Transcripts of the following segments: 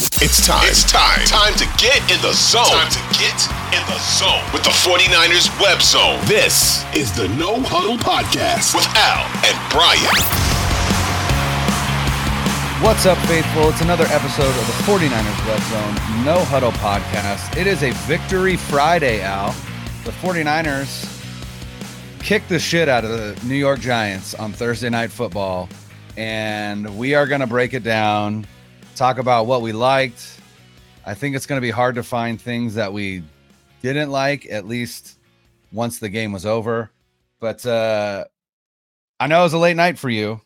It's time. It's time. Time to get in the zone. Time to get in the zone with the 49ers web zone. This is the No Huddle Podcast with Al and Brian. What's up, faithful? It's another episode of the 49ers Web Zone No Huddle Podcast. It is a victory Friday, Al. The 49ers kicked the shit out of the New York Giants on Thursday Night Football, and we are going to break it down talk about what we liked. I think it's going to be hard to find things that we didn't like, at least once the game was over. But uh, I know it was a late night for you.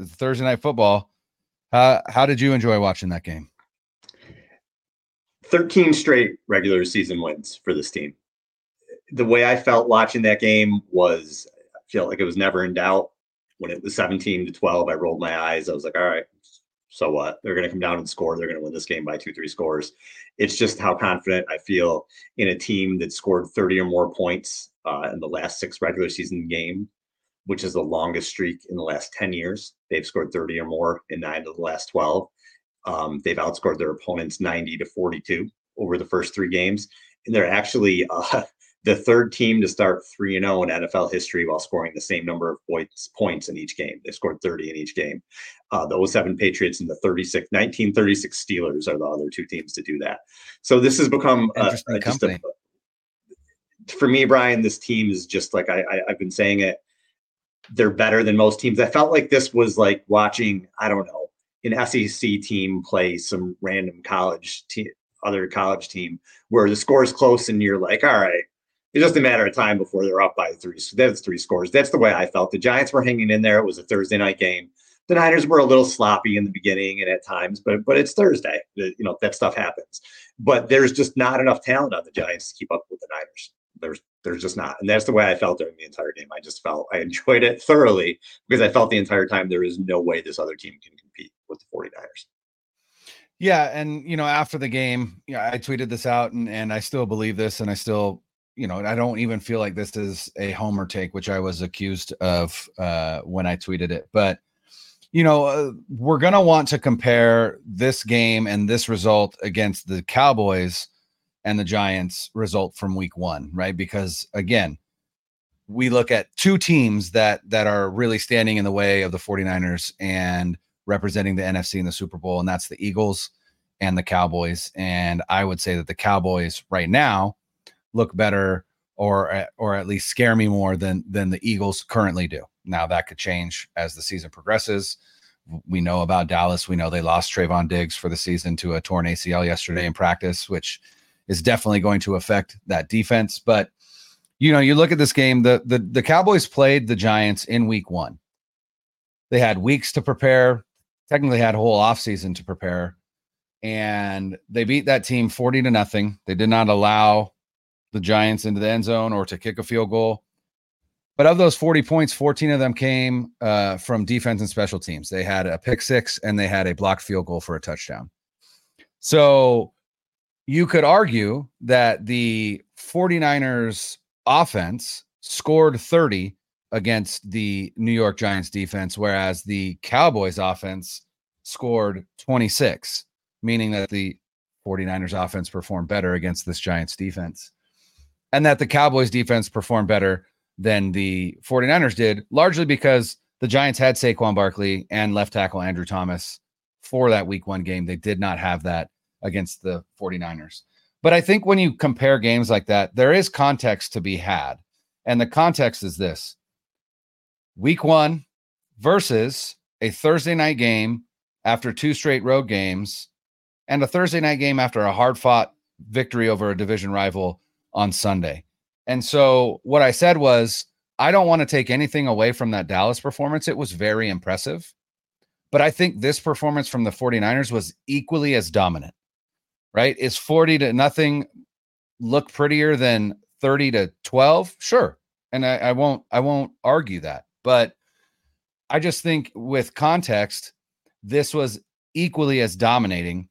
Thursday night football. How did you enjoy watching that game? 13 straight regular season wins for this team. The way I felt watching that game was I feel like it was never in doubt. When it was 17 to 12, I rolled my eyes. I was like, all right, so what? They're going to come down and score. They're going to win this game by two, three scores. It's just how confident I feel in a team that scored 30 or more points uh, in the last six regular season game, which is the longest streak in the last 10 years. They've scored 30 or more in nine of the last 12. Um, they've outscored their opponents 90 to 42 over the first three games. And they're actually uh, the third team to start 3 and 0 in NFL history while scoring the same number of points points in each game. They scored 30 in each game. Uh, the 07 Patriots and the 36 1936 Steelers are the other two teams to do that. So this has become uh, just a, for me, Brian. This team is just like I, I I've been saying it. They're better than most teams. I felt like this was like watching I don't know an SEC team play some random college team, other college team where the score is close and you're like, all right, it's just a matter of time before they're up by three. So That's three scores. That's the way I felt. The Giants were hanging in there. It was a Thursday night game. The Niners were a little sloppy in the beginning and at times, but but it's Thursday. Uh, you know that stuff happens. But there's just not enough talent on the Giants to keep up with the Niners. There's there's just not, and that's the way I felt during the entire game. I just felt I enjoyed it thoroughly because I felt the entire time there is no way this other team can compete with the 49ers. Yeah, and you know, after the game, you know, I tweeted this out and, and I still believe this and I still you know, I don't even feel like this is a homer take, which I was accused of uh, when I tweeted it. But you know, uh, we're gonna want to compare this game and this result against the Cowboys and the Giants result from Week One, right? Because again, we look at two teams that that are really standing in the way of the 49ers and representing the NFC in the Super Bowl, and that's the Eagles and the Cowboys. And I would say that the Cowboys right now look better or or at least scare me more than than the Eagles currently do. Now that could change as the season progresses. We know about Dallas. We know they lost Trevon Diggs for the season to a torn ACL yesterday in practice, which is definitely going to affect that defense. But you know, you look at this game. The the the Cowboys played the Giants in Week One. They had weeks to prepare. technically had a whole offseason to prepare. And they beat that team 40 to nothing. They did not allow the Giants into the end zone or to kick a field goal. But of those 40 points, 14 of them came uh, from defense and special teams. They had a pick six and they had a blocked field goal for a touchdown. So you could argue that the 49ers offense scored 30 against the New York Giants defense, whereas the Cowboys offense scored 26, meaning that the 49ers offense performed better against this Giants defense. And that the Cowboys defense performed better than the 49ers did, largely because the Giants had Saquon Barkley and left tackle Andrew Thomas for that week one game. They did not have that against the 49ers. But I think when you compare games like that, there is context to be had. And the context is this week one versus a Thursday night game after two straight road games and a Thursday night game after a hard fought victory over a division rival on Sunday. And so what I said was, I don't want to take anything away from that Dallas performance. It was very impressive. But I think this performance from the 49ers was equally as dominant, right? Is 40 to nothing look prettier than 30 to 12? Sure. And I, I won't I won't argue that. But I just think with context, this was equally as dominating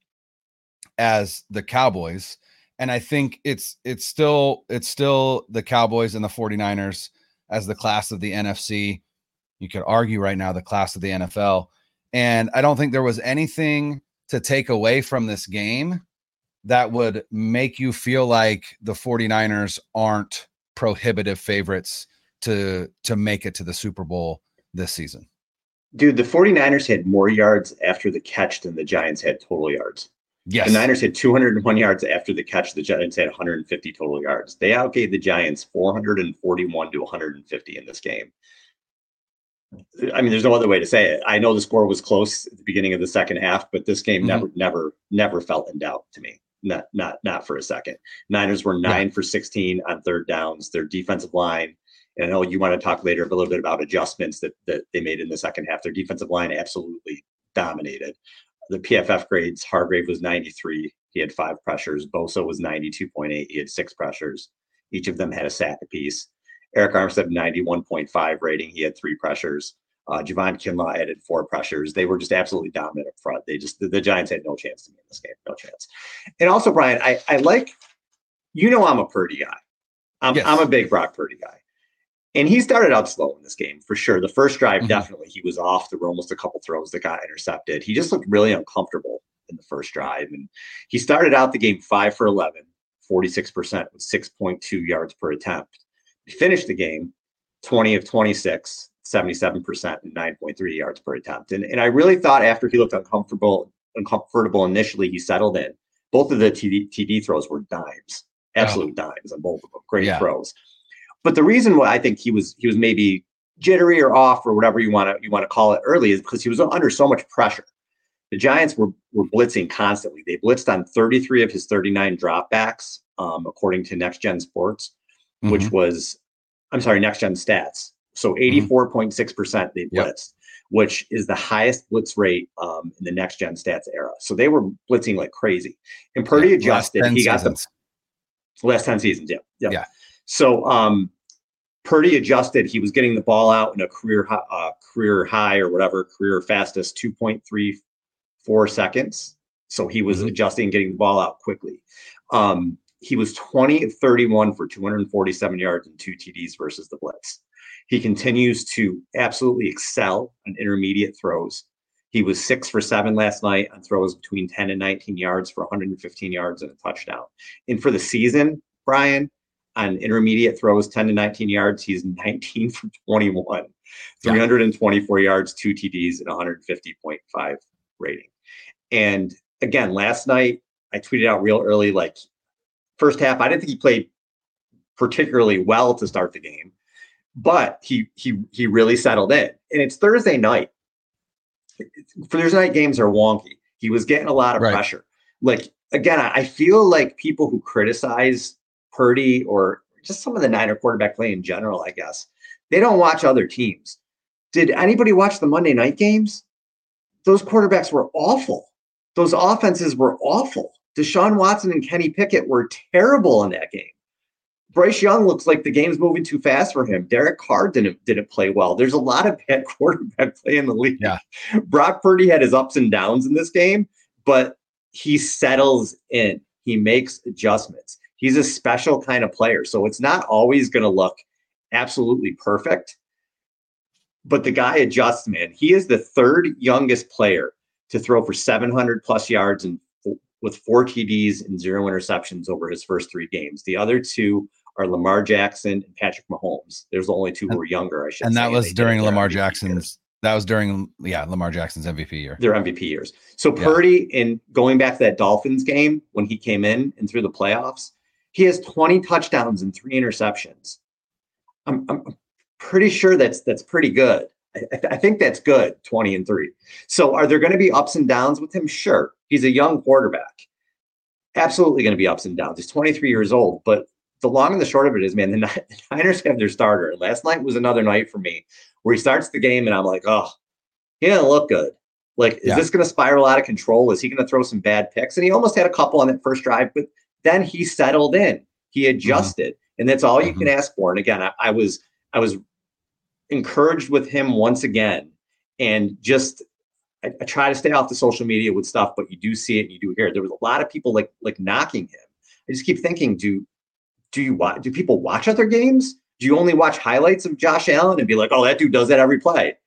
as the Cowboys and I think it's it's still it's still the Cowboys and the 49ers as the class of the NFC. You could argue right now the class of the NFL. And I don't think there was anything to take away from this game that would make you feel like the 49ers aren't prohibitive favorites to to make it to the Super Bowl this season. Dude, the 49ers had more yards after the catch than the Giants had total yards. Yes. The Niners had 201 yards after the catch. The Giants had 150 total yards. They outgave the Giants 441 to 150 in this game. I mean, there's no other way to say it. I know the score was close at the beginning of the second half, but this game mm-hmm. never, never, never felt in doubt to me. Not, not, not for a second. Niners were nine yeah. for 16 on third downs. Their defensive line, and I know you want to talk later a little bit about adjustments that that they made in the second half. Their defensive line absolutely dominated the PFF grades, Hargrave was 93. He had five pressures. Bosa was 92.8. He had six pressures. Each of them had a sack apiece. Arik Armstead, 91.5 rating. He had three pressures. Uh, Javon Kinlaw added four pressures. They were just absolutely dominant up front. They just, the, the Giants had no chance to me in this game. No chance. And also, Brian, I, I like, you know, I'm a Purdy guy. I'm, yes. I'm a big Brock Purdy guy. And he started out slow in this game for sure. The first drive, mm-hmm. definitely, he was off. There were almost a couple throws that got intercepted. He just looked really uncomfortable in the first drive. And he started out the game five for 11, 46% with 6.2 yards per attempt. He finished the game 20 of 26, 77% and 9.3 yards per attempt. And, and I really thought after he looked uncomfortable, uncomfortable initially, he settled in. Both of the TD, TD throws were dimes, absolute oh. dimes on both of them. Great yeah. throws. But the reason why I think he was he was maybe jittery or off or whatever you want to you want to call it early is because he was under so much pressure. The Giants were were blitzing constantly. They blitzed on 33 of his 39 dropbacks, um, according to Next Gen Sports, mm-hmm. which was I'm sorry, Next Gen Stats. So 84.6% mm-hmm. they blitzed, yep. which is the highest blitz rate um, in the Next Gen Stats era. So they were blitzing like crazy. And Purdy yeah, adjusted. He got seasons. the last 10 seasons. Yeah. Yeah. yeah. So um, Purdy adjusted. He was getting the ball out in a career uh, career high or whatever, career fastest 2.34 seconds. So he was mm-hmm. adjusting, getting the ball out quickly. Um, he was 20 of 31 for 247 yards and two TDs versus the Blitz. He continues to absolutely excel on intermediate throws. He was six for seven last night on throws between 10 and 19 yards for 115 yards and a touchdown. And for the season, Brian, on intermediate throws, 10 to 19 yards. He's 19 for 21, 324 yeah. yards, two TDs, and 150.5 rating. And again, last night I tweeted out real early, like first half, I didn't think he played particularly well to start the game, but he he he really settled in. And it's Thursday night. Thursday night games are wonky. He was getting a lot of right. pressure. Like again, I feel like people who criticize Purdy or just some of the Niner quarterback play in general, I guess. They don't watch other teams. Did anybody watch the Monday night games? those quarterbacks were awful. Those offenses were awful. Deshaun Watson and Kenny Pickett were terrible in that game. Bryce Young looks like the game's moving too fast for him. Derek Carr didn't didn't play well. There's a lot of bad quarterback play in the league. Yeah. Brock Purdy had his ups and downs in this game, but he settles in. He makes adjustments. He's a special kind of player. So it's not always going to look absolutely perfect, but the guy adjusts, man. He is the third youngest player to throw for 700 plus yards and with four TDs and zero interceptions over his first three games. The other two are Lamar Jackson and Patrick Mahomes. There's only two who are younger, I should and say. that was during Lamar MVP Jackson's. That was during yeah Lamar Jackson's MVP year. Their MVP years. So Yeah. Purdy, in going back to that Dolphins game when he came in and through the playoffs, he has 20 touchdowns and three interceptions. I'm, I'm pretty sure that's that's pretty good. I, I- I think that's good, 20 and three. So are there going to be ups and downs with him? Sure. He's a young quarterback. Absolutely going to be ups and downs. He's 23 years old, but the long and the short of it is, man, the Ni- the Niners have their starter. And last night was another night for me where he starts the game and I'm like, oh, he didn't look good. Like, is Yeah. this going to spiral out of control? Is he going to throw some bad picks? And he almost had a couple on that first drive, but then he settled in. He mm-hmm. adjusted, and that's all you can mm-hmm. ask for. And again, I, I was I was encouraged with him once again, and just I, I try to stay off the social media with stuff, but you do see it, and you do hear it. There was a lot of people like like knocking him. I just keep thinking, do do you watch? Do people watch other games? Do you only watch highlights of Josh Allen and be like, oh, that dude does that every play?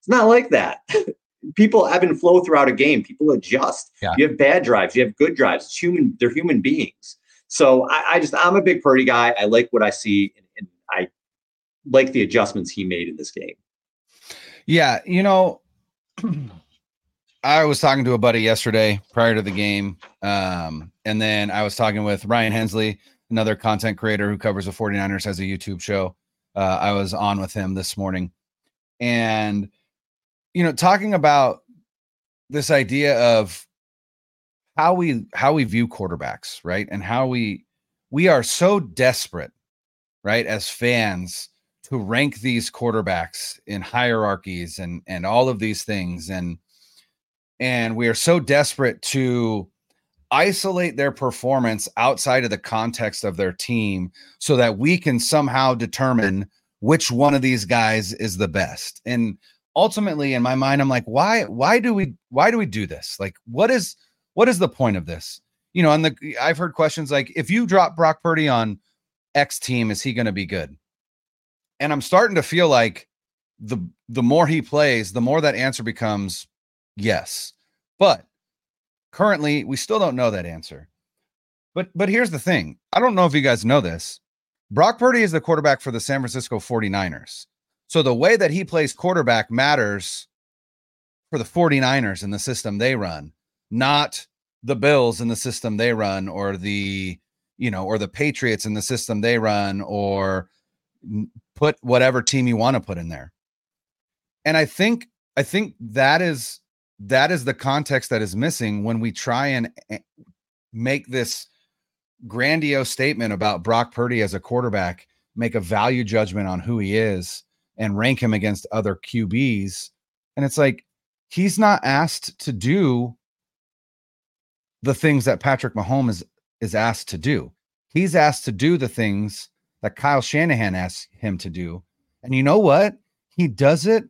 It's not like that. people ebb and flow throughout a game. People adjust. Yeah. You have bad drives. You have good drives. It's human. They're human beings. So I, I just I'm a big Purdy guy. I like what I see, and, and I like the adjustments he made in this game. Yeah, you know, I was talking to a buddy yesterday prior to the game. Um, and then I was talking with Ryan Hensley, another content creator who covers the 49ers, has a YouTube show. Uh, I was on with him this morning. And, you know, talking about this idea of how we how we view quarterbacks, right? And how we we are so desperate, right, as fans to rank these quarterbacks in hierarchies and and all of these things and and we are so desperate to isolate their performance outside of the context of their team so that we can somehow determine which one of these guys is the best and ultimately in my mind i'm like why why do we why do we do this like what is what is the point of this you know and the i've heard questions like if you drop brock purdy on x team is he going to be good and I'm starting to feel like the the more he plays, the more that answer becomes yes. But currently, we still don't know that answer. But but here's the thing. I don't know if you guys know this. Brock Purdy is the quarterback for the San Francisco 49ers. So the way that he plays quarterback matters for the 49ers and the system they run, not the Bills in the system they run or the you know or the Patriots in the system they run or put whatever team you want to put in there. And I think I think that is that is the context that is missing when we try and eh, make this grandiose statement about Brock Purdy as a quarterback, make a value judgment on who he is and rank him against other QBs. And it's like he's not asked to do the things that Patrick Mahomes is, is asked to do. He's asked to do the things that Kyle Shanahan asks him to do. And you know what? He does it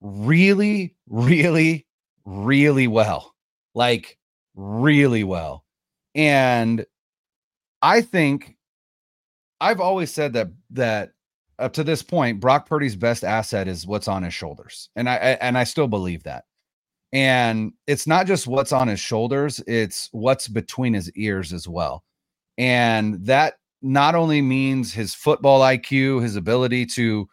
really, really, really well. Like, really well. And I think I've always said that that up to this point, Brock Purdy's best asset is what's on his shoulders. And I, I and I still believe that. And it's not just what's on his shoulders, it's what's between his ears as well. And that not only means his football IQ, his ability to,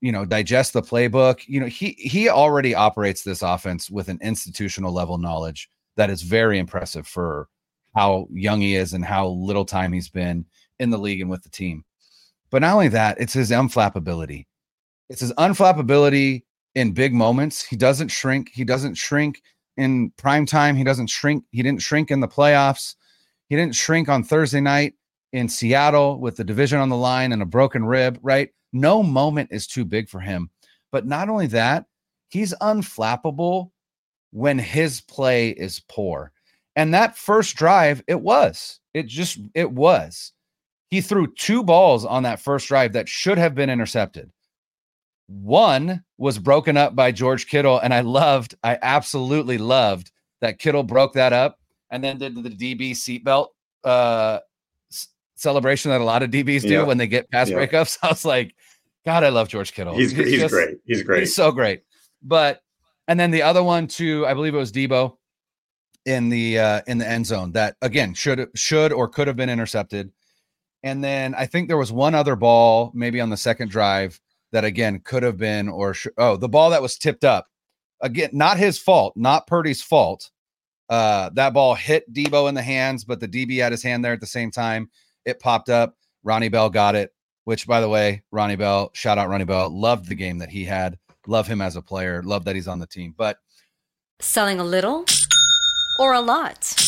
you know, digest the playbook. You know, he he already operates this offense with an institutional level knowledge that is very impressive for how young he is and how little time he's been in the league and with the team. But not only that, it's his unflappability. It's his unflappability in big moments. He doesn't shrink. He doesn't shrink in prime time. He doesn't shrink. He didn't shrink in the playoffs. He didn't shrink on Thursday night in Seattle with the division on the line and a broken rib, right? No moment is too big for him. But not only that, he's unflappable when his play is poor. And that first drive, it was. It just it was. He threw two balls on that first drive that should have been intercepted. One was broken up by George Kittle, and I loved, I absolutely loved that Kittle broke that up and then did the DB seatbelt uh, celebration that a lot of DBs do yeah. when they get pass yeah. breakups. I was like, God, I love George Kittle. He's, he's, he's just, great. He's great. He's so great. But and then the other one too, I believe it was Deebo in the uh in the end zone that again should should or could have been intercepted. And then I think there was one other ball, maybe on the second drive, that again could have been or sh- oh, the ball that was tipped up. Again, not his fault, not Purdy's fault. Uh, that ball hit Deebo in the hands, but the DB had his hand there at the same time. It popped up. Ronnie Bell got it, which by the way, Ronnie Bell, shout out Ronnie Bell, loved the game that he had. Love him as a player. Love that he's on the team. But selling a little or a lot.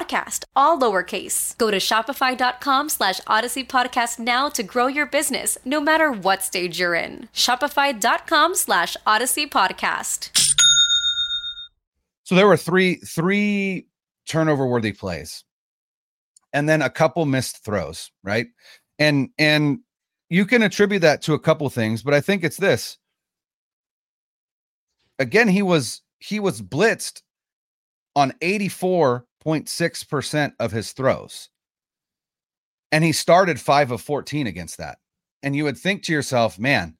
all lowercase. Go to shopify.com slash audacy podcast now to grow your business, no matter what stage you're in. Shopify.com slash audacy podcast. So there were three, three turnover worthy plays and then a couple missed throws, right? And, and you can attribute that to a couple things, but I think it's this. Again, he was he was blitzed on 84.6% of his throws. And he started 5 of 14 against that. And you would think to yourself, man,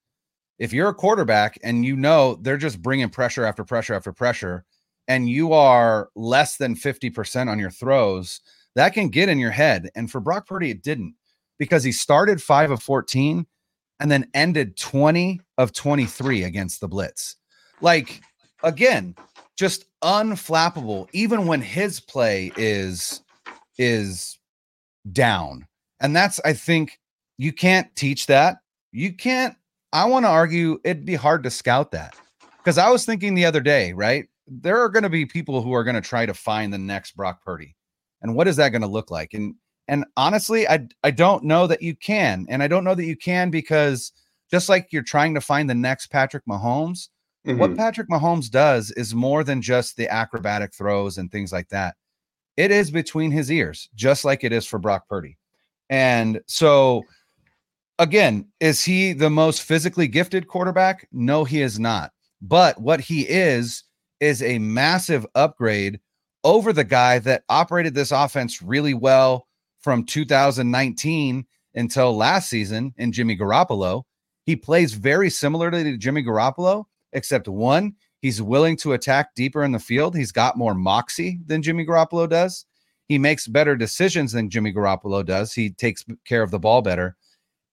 if you're a quarterback and you know they're just bringing pressure after pressure after pressure and you are less than 50% on your throws, that can get in your head. And for Brock Purdy, it didn't because he started five of 14 and then ended 20 of 23 against the Blitz. Like, again, just unflappable, even when his play is is down. And that's, I think, you can't teach that. You can't, I want to argue it'd be hard to scout that. Because I was thinking the other day, right? There are going to be people who are going to try to find the next Brock Purdy. And what is that going to look like? And and honestly, I I don't know that you can. And I don't know that you can because just like you're trying to find the next Patrick Mahomes, mm-hmm. what Patrick Mahomes does is more than just the acrobatic throws and things like that. It is between his ears, just like it is for Brock Purdy. And so again, is he the most physically gifted quarterback? No, he is not. But what he is is a massive upgrade over the guy that operated this offense really well from 2019 until last season in Jimmy Garoppolo. He plays very similarly to Jimmy Garoppolo, except one, he's willing to attack deeper in the field. He's got more moxie than Jimmy Garoppolo does. He makes better decisions than Jimmy Garoppolo does. He takes care of the ball better,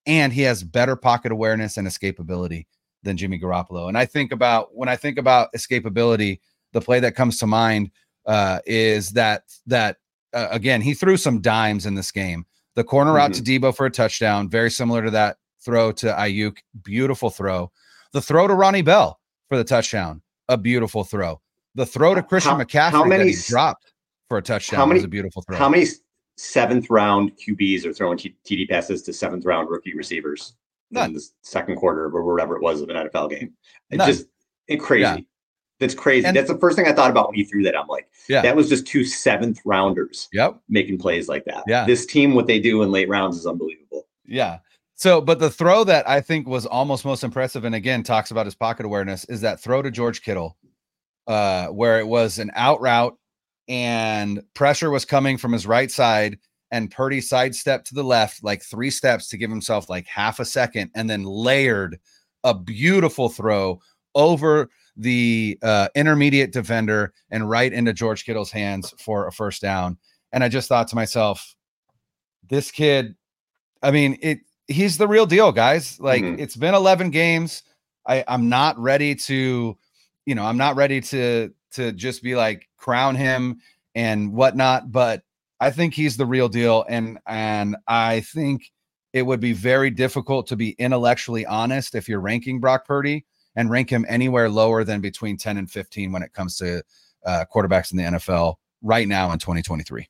and he has better pocket awareness and escapability than Jimmy Garoppolo. And I think about when I think about escapability, the play that comes to mind uh, is that that uh, again, he threw some dimes in this game. The corner mm-hmm. out to Deebo for a touchdown, very similar to that throw to Aiyuk, beautiful throw. The throw to Ronnie Bell for the touchdown, a beautiful throw. The throw to Christian how, McCaffrey how many, that he dropped for a touchdown how many, was a beautiful throw. How many seventh round QBs are throwing TD passes to seventh round rookie receivers None. in the second quarter or whatever it was of an NFL game? It's just crazy. Yeah. That's crazy. And- That's the first thing I thought about when he threw that. I'm like, Yeah. that was just two seventh rounders Yep. making plays like that. Yeah. This team, what they do in late rounds is unbelievable. Yeah. So, but the throw that I think was almost most impressive, and again talks about his pocket awareness, is that throw to George Kittle, uh, where it was an out route and pressure was coming from his right side, and Purdy sidestepped to the left like three steps to give himself like half a second, and then layered a beautiful throw over the uh, intermediate defender and right into George Kittle's hands for a first down. And I just thought to myself, this kid, I mean, it he's the real deal, guys. Like Mhm. it's been 11 games. I, I'm not ready to, you know, I'm not ready to to just be like crown him and whatnot, but I think he's the real deal. And and I think it would be very difficult to be intellectually honest if you're ranking Brock Purdy and rank him anywhere lower than between 10 and 15 when it comes to uh, quarterbacks in the NFL right now in 2023.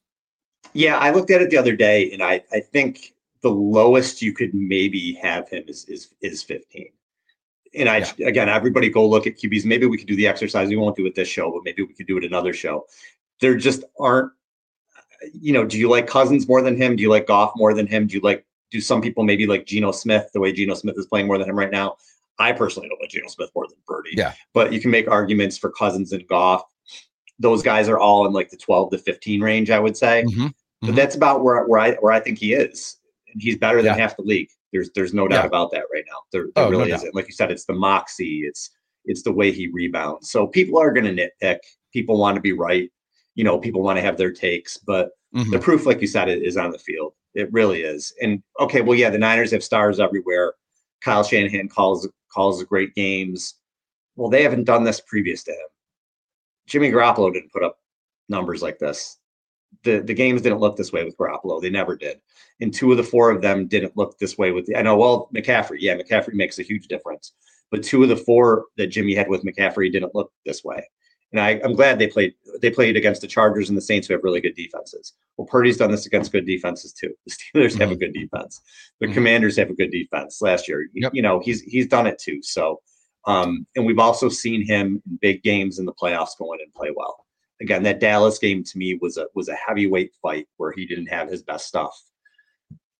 Yeah, I looked at it the other day, and I I think the lowest you could maybe have him is is is 15. And I again, everybody go look at QBs. Maybe we could do the exercise. We won't do it this show, but maybe we could do it another show. There just aren't. You know, do you like Cousins more than him? Do you like Goff more than him? Do you like? Do some people maybe like Geno Smith the way Geno Smith is playing more than him right now? I personally don't like Geno Smith more than Purdy. Yeah. but you can make arguments for Cousins and Goff. Those guys are all in like the 12 to 15 range, I would say. Mhm. But Mhm. that's about where where I where I think he is. And he's better than Yeah. half the league. There's there's no doubt Yeah. about that right now. There, there Oh, really doubt. isn't. Like you said, it's the moxie. It's it's the way he rebounds. So people are going to nitpick. People want to be right. You know, people want to have their takes, but Mhm. the proof, like you said, is on the field. It really is. And okay, well, yeah, the Niners have stars everywhere. Kyle Shanahan calls calls great games. Well, they haven't done this previous to him. Jimmy Garoppolo didn't put up numbers like this. The the games didn't look this way with Garoppolo. They never did. And two of the four of them didn't look this way with I know, well, McCaffrey. Yeah, McCaffrey makes a huge difference. But two of the four that Jimmy had with McCaffrey didn't look this way. And I, I'm glad they played they played against the Chargers and the Saints who have really good defenses. Well, Purdy's done this against good defenses too. The Steelers have a good defense. The Mhm. Commanders have a good defense last year. Yep. You know, he's he's done it too. So um, and we've also seen him in big games in the playoffs go in and play well. Again, that Dallas game to me was a was a heavyweight fight where he didn't have his best stuff.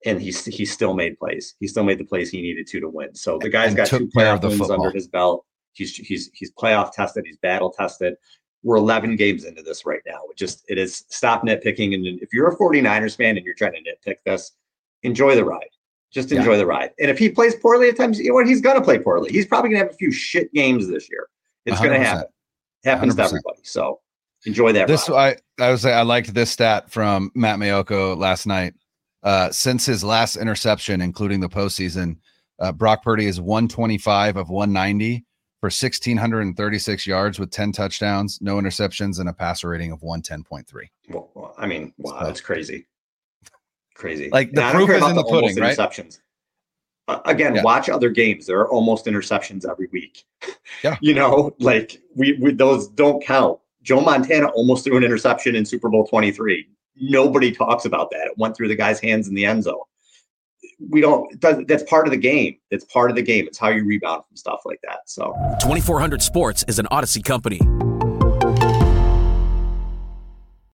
And he he still made plays. He still made the plays he needed to to win. So the guy's And got two playoff wins football. under his belt. He's he's he's playoff tested. He's battle tested. We're 11 games into this right now. It just it is stop nitpicking. And if you're a 49ers fan and you're trying to nitpick this, enjoy the ride. Just Yeah. enjoy the ride. And if he plays poorly at times, you know what? He's gonna play poorly. He's probably gonna have a few shit games this year. It's gonna 100%. happen. Happens to 100%. everybody. So enjoy that. This ride. I I was like I liked this stat from Matt Maiocco last night. Uh, since his last interception, including the postseason, uh, Brock Purdy is 125 of 190 for 1636 yards with 10 touchdowns, no interceptions, and a passer rating of 110.3. Well, well, I mean, wow, So- that's crazy. Crazy. Like, the And I don't proof care is about in the almost pudding, right? Interceptions. Uh, again, Yeah. watch other games. There are almost interceptions every week. Yeah. you know, like we, we those don't count. Joe Montana almost threw an interception in Super Bowl 23. Nobody talks about that. It went through the guy's hands in the end zone. We don't. That's part of the game. That's part of the game. It's how you rebound from stuff like that. So 2400 Sports is an Audacy company.